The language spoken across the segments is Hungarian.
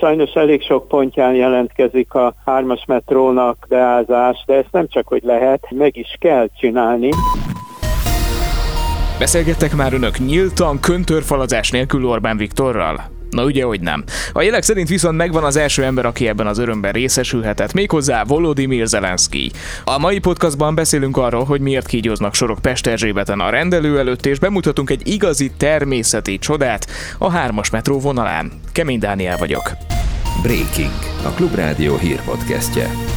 sajnos elég sok pontján jelentkezik a hármas metrónak beázás, de ezt nem csak hogy lehet, meg is kell csinálni. Beszélgettek már önök nyíltan, köntörfalazás nélkül Orbán Viktorral? Na ugye, hogy nem. A jelek szerint viszont megvan az első ember, aki ebben az örömben részesülhetett, méghozzá Volodymyr Zelenszky. A mai podcastban beszélünk arról, hogy miért kígyóznak sorok Pest Erzsébeten a rendelő előtt, és bemutatunk egy igazi természeti csodát a hármas metró vonalán. Kemény Dániel vagyok. Breaking, a Klubrádió hírpodcastje.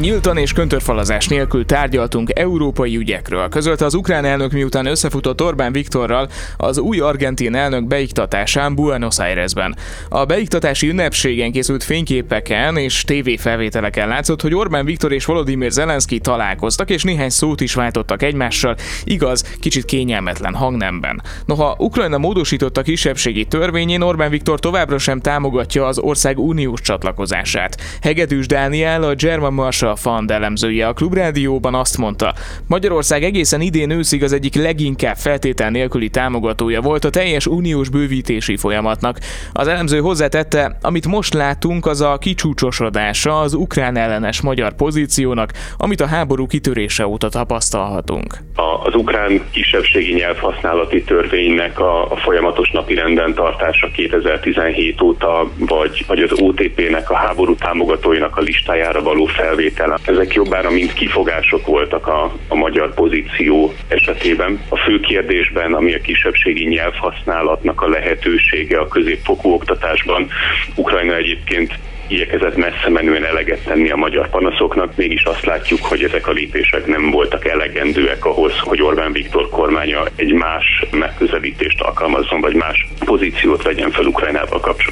Nyíltan és köntörfalazás nélkül tárgyaltunk európai ügyekről, közölte az ukrán elnök miután összefutott Orbán Viktorral az új argentin elnök beiktatásán Buenos Airesben. A beiktatási ünnepségen készült fényképeken és tévéfelvételeken látszott, hogy Orbán Viktor és Volodymyr Zelenszky találkoztak, és néhány szót is váltottak egymással, igaz, kicsit kényelmetlen hangnemben. Noha Ukrajna módosította kisebbségi törvényén, Orbán Viktor továbbra sem támogatja az ország uniós csatlakozását. Hegedűs Dániel, a German Marshall a Fand elemzője a Klubrádióban azt mondta, Magyarország egészen idén őszig az egyik leginkább feltétel nélküli támogatója volt a teljes uniós bővítési folyamatnak. Az elemző hozzátette, amit most látunk, az a kicsúcsosodása az ukrán ellenes magyar pozíciónak, amit a háború kitörése óta tapasztalhatunk. Az ukrán kisebbségi nyelvhasználati törvénynek a, a folyamatos renden tartása 2017 óta, vagy, vagy az OTP-nek a háború támogatóinak a listájára való felvétel felvétele. Ezek jobbára mind kifogások voltak a, a magyar pozíció esetében. A fő kérdésben, ami a kisebbségi nyelvhasználatnak a lehetősége a középfokú oktatásban, Ukrajna egyébként igyekezett messze menően eleget tenni a magyar panaszoknak, mégis azt látjuk, hogy ezek a lépések nem voltak elegendőek ahhoz, hogy Orbán Viktor kormánya egy más megközelítést alkalmazzon, vagy más pozíciót vegyen fel Ukrajnával kapcsolatban.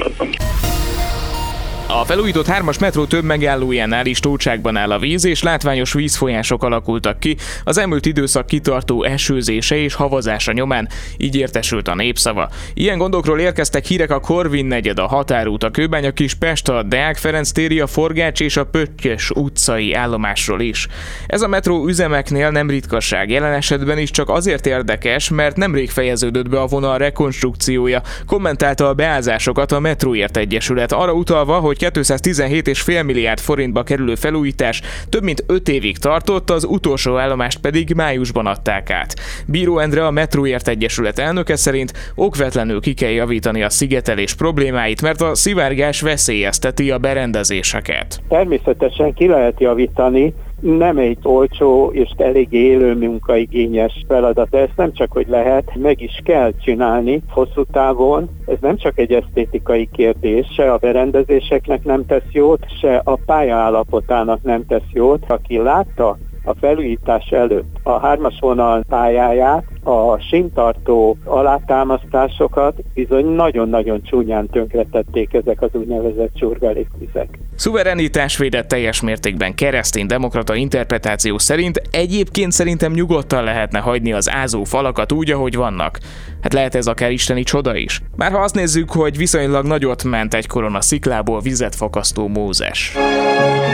A felújított hármas metró több megállójánál is tócságban áll a víz, és látványos vízfolyások alakultak ki az elmúlt időszak kitartó esőzése és havazása nyomán, így értesült a népszava. Ilyen gondokról érkeztek hírek a Korvin negyed, a Határút, a Kőbánya Kis Pest, a Deák Ferenc téri, a Forgács és a Pöttyös utcai állomásról is. Ez a metró üzemeknél nem ritkaság, jelen esetben is csak azért érdekes, mert nemrég fejeződött be a vonal rekonstrukciója, kommentálta a beázásokat a Metróért Egyesület, arra utalva, hogy 217,5 milliárd forintba kerülő felújítás több mint 5 évig tartott, az utolsó állomást pedig májusban adták át. Bíró Endre a Metróért Egyesület elnöke szerint okvetlenül ki kell javítani a szigetelés problémáit, mert a szivárgás veszélyezteti a berendezéseket. Természetesen ki lehet javítani, nem egy olcsó és elég élő munkaigényes feladat, ezt nem csak hogy lehet, meg is kell csinálni hosszú távon. Ez nem csak egy esztétikai kérdés, se a berendezéseknek nem tesz jót, se a pálya állapotának nem tesz jót. Aki látta a felújítás előtt a hármas vonal pályáját, a sintartó alátámasztásokat bizony nagyon-nagyon csúnyán tönkretették ezek az úgynevezett csurgalékvizek. Szuverenitás védett teljes mértékben keresztény demokrata interpretáció szerint egyébként szerintem nyugodtan lehetne hagyni az ázó falakat úgy, ahogy vannak. Hát lehet ez akár isteni csoda is. Már ha azt nézzük, hogy viszonylag nagyot ment egykoron a sziklából vizet fakasztó Mózes.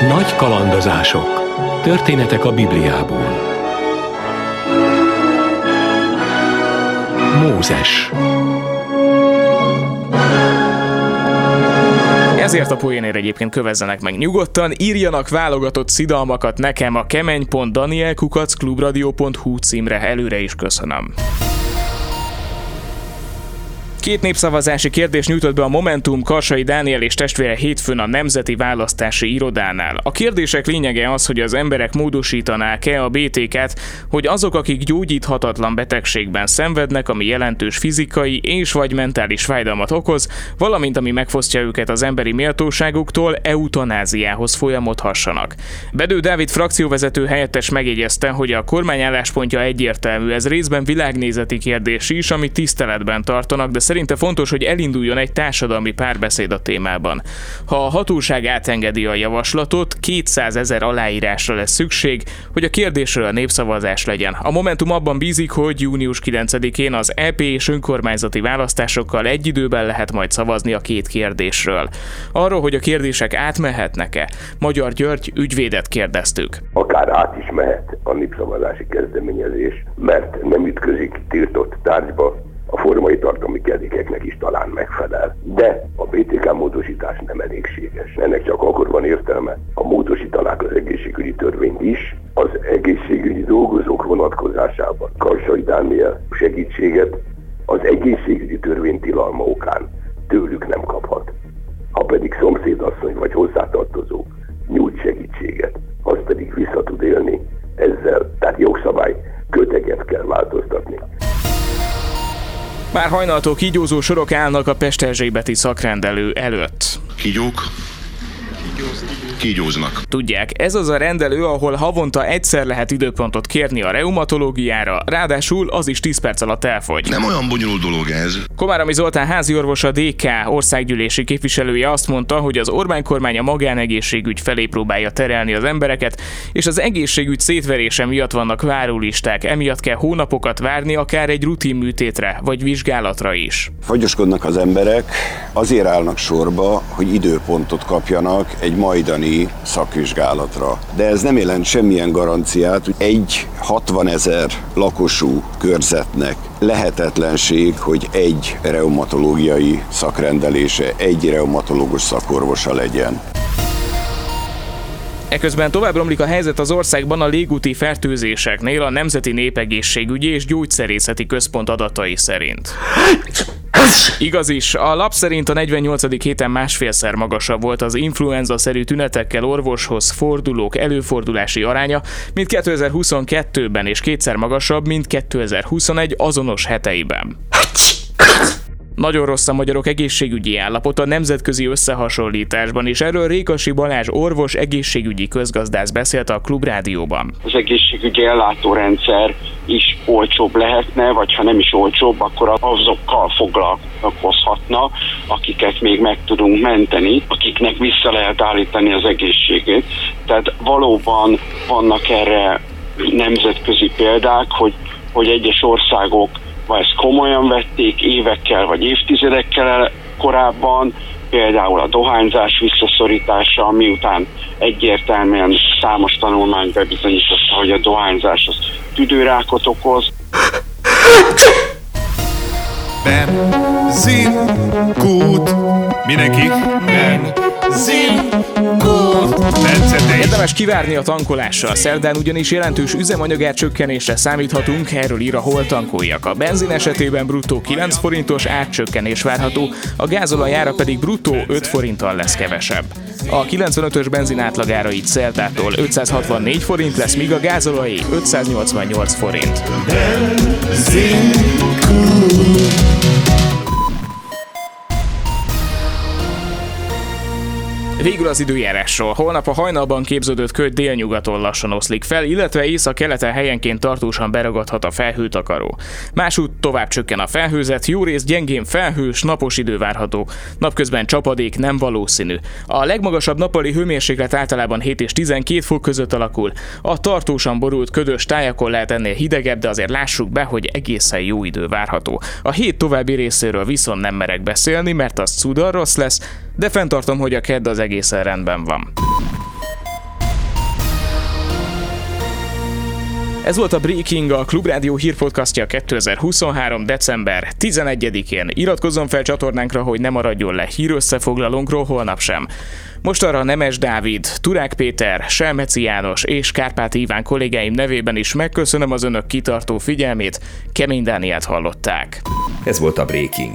Nagy kalandozások. Történetek a Bibliából. Mózes. Ezért a poénér egyébként kövezzenek meg nyugodtan, írjanak válogatott szidalmakat nekem a kemeny.danielkukacklubradio.hu címre előre is köszönöm. Két népszavazási kérdés nyújtott be a Momentum Karsai Dániel és testvére hétfőn a Nemzeti Választási Irodánál. A kérdések lényege az, hogy az emberek módosítanák-e a BTK-t, hogy azok, akik gyógyíthatatlan betegségben szenvednek, ami jelentős fizikai és vagy mentális fájdalmat okoz, valamint ami megfosztja őket az emberi méltóságuktól, eutanáziához folyamodhassanak. Bedő Dávid frakcióvezető helyettes megjegyezte, hogy a kormány álláspontja egyértelmű, ez részben világnézeti kérdés is, amit tiszteletben tartanak, de szerinte fontos, hogy elinduljon egy társadalmi párbeszéd a témában. Ha a hatóság átengedi a javaslatot, 200 ezer aláírásra lesz szükség, hogy a kérdésről a népszavazás legyen. A Momentum abban bízik, hogy június 9-én az EP és önkormányzati választásokkal egy időben lehet majd szavazni a két kérdésről. Arról, hogy a kérdések átmehetnek-e, Magyar György ügyvédet kérdeztük. Akár át is mehet a népszavazási kezdeményezés, mert nem ütközik tiltott tárgyba, a formai tartalmi kedékeknek is talán megfelel. De a BTK módosítás nem ennek csak akkor van értelme, ha módosítanák az egészségügyi törvényt is, az egészségügyi dolgozók vonatkozásában Karsai Dániel segítséget az egészségügyi törvény tilalma okán tőlük nem kaphat. Ha pedig szomszédasszony vagy hozzátartozó Már hajnaltól kígyózó sorok állnak a Pesterzsébeti szakrendelő előtt. Kígyók, kígyóznak. Tudják, ez az a rendelő, ahol havonta egyszer lehet időpontot kérni a reumatológiára, ráadásul az is 10 perc alatt elfogy. Nem olyan bonyolult dolog ez. Komárami Zoltán házi orvos a DK országgyűlési képviselője azt mondta, hogy az Orbán kormány a magánegészségügy felé próbálja terelni az embereket, és az egészségügy szétverése miatt vannak várólisták, emiatt kell hónapokat várni akár egy rutin műtétre vagy vizsgálatra is. Fagyoskodnak az emberek, azért állnak sorba, hogy időpontot kapjanak egy majdani ottani szakvizsgálatra. De ez nem jelent semmilyen garanciát, hogy egy 60 ezer lakosú körzetnek lehetetlenség, hogy egy reumatológiai szakrendelése, egy reumatológus szakorvosa legyen. Eközben tovább romlik a helyzet az országban a légúti fertőzéseknél a Nemzeti Népegészségügyi és Gyógyszerészeti Központ adatai szerint. Igaz is, a lap szerint a 48. héten másfélszer magasabb volt az influenza-szerű tünetekkel orvoshoz fordulók előfordulási aránya, mint 2022-ben, és kétszer magasabb, mint 2021 azonos heteiben. Nagyon rossz a magyarok egészségügyi állapota nemzetközi összehasonlításban, és erről Rékasi Balázs orvos egészségügyi közgazdász beszélt a Klubrádióban. Az egészségügyi ellátórendszer is olcsóbb lehetne, vagy ha nem is olcsóbb, akkor azokkal foglalkozhatna, akiket még meg tudunk menteni, akiknek vissza lehet állítani az egészségét. Tehát valóban vannak erre nemzetközi példák, hogy, hogy egyes országok vagy ezt komolyan vették évekkel vagy évtizedekkel korábban, például a dohányzás visszaszorítása, miután egyértelműen számos tanulmány bebizonyította, hogy a dohányzás az tüdőrákot okoz. Benzin, kút, mindenki, benzin, Érdemes kivárni a tankolással. Szerdán ugyanis jelentős üzemanyagár csökkenésre számíthatunk, erről ír a hol tankoljak. A benzin esetében bruttó 9 forintos átcsökkenés várható, a gázolajára pedig bruttó 5 forinttal lesz kevesebb. A 95-ös benzin átlagára így Szeltától 564 forint lesz, míg a gázolajé 588 forint. Benzin, Végül az időjárásról. Holnap a hajnalban képződött köd délnyugaton lassan oszlik fel, illetve észak-keleten helyenként tartósan beragadhat a felhőtakaró. Másút tovább csökken a felhőzet, jó rész gyengén felhős, napos idő várható. Napközben csapadék nem valószínű. A legmagasabb nappali hőmérséklet általában 7 és 12 fok között alakul. A tartósan borult ködös tájakon lehet ennél hidegebb, de azért lássuk be, hogy egészen jó idő várható. A hét további részéről viszont nem merek beszélni, mert az cudar rossz lesz, de fenntartom, hogy a kedd az egészen rendben van. Ez volt a Breaking, a Klubrádió hírpodcastja 2023. december 11-én. Iratkozzon fel csatornánkra, hogy ne maradjon le hírösszefoglalónkról holnap sem. Most arra Nemes Dávid, Turák Péter, Selmeci János és Kárpát Iván kollégáim nevében is megköszönöm az önök kitartó figyelmét, Kemény Dániát hallották. Ez volt a Breaking.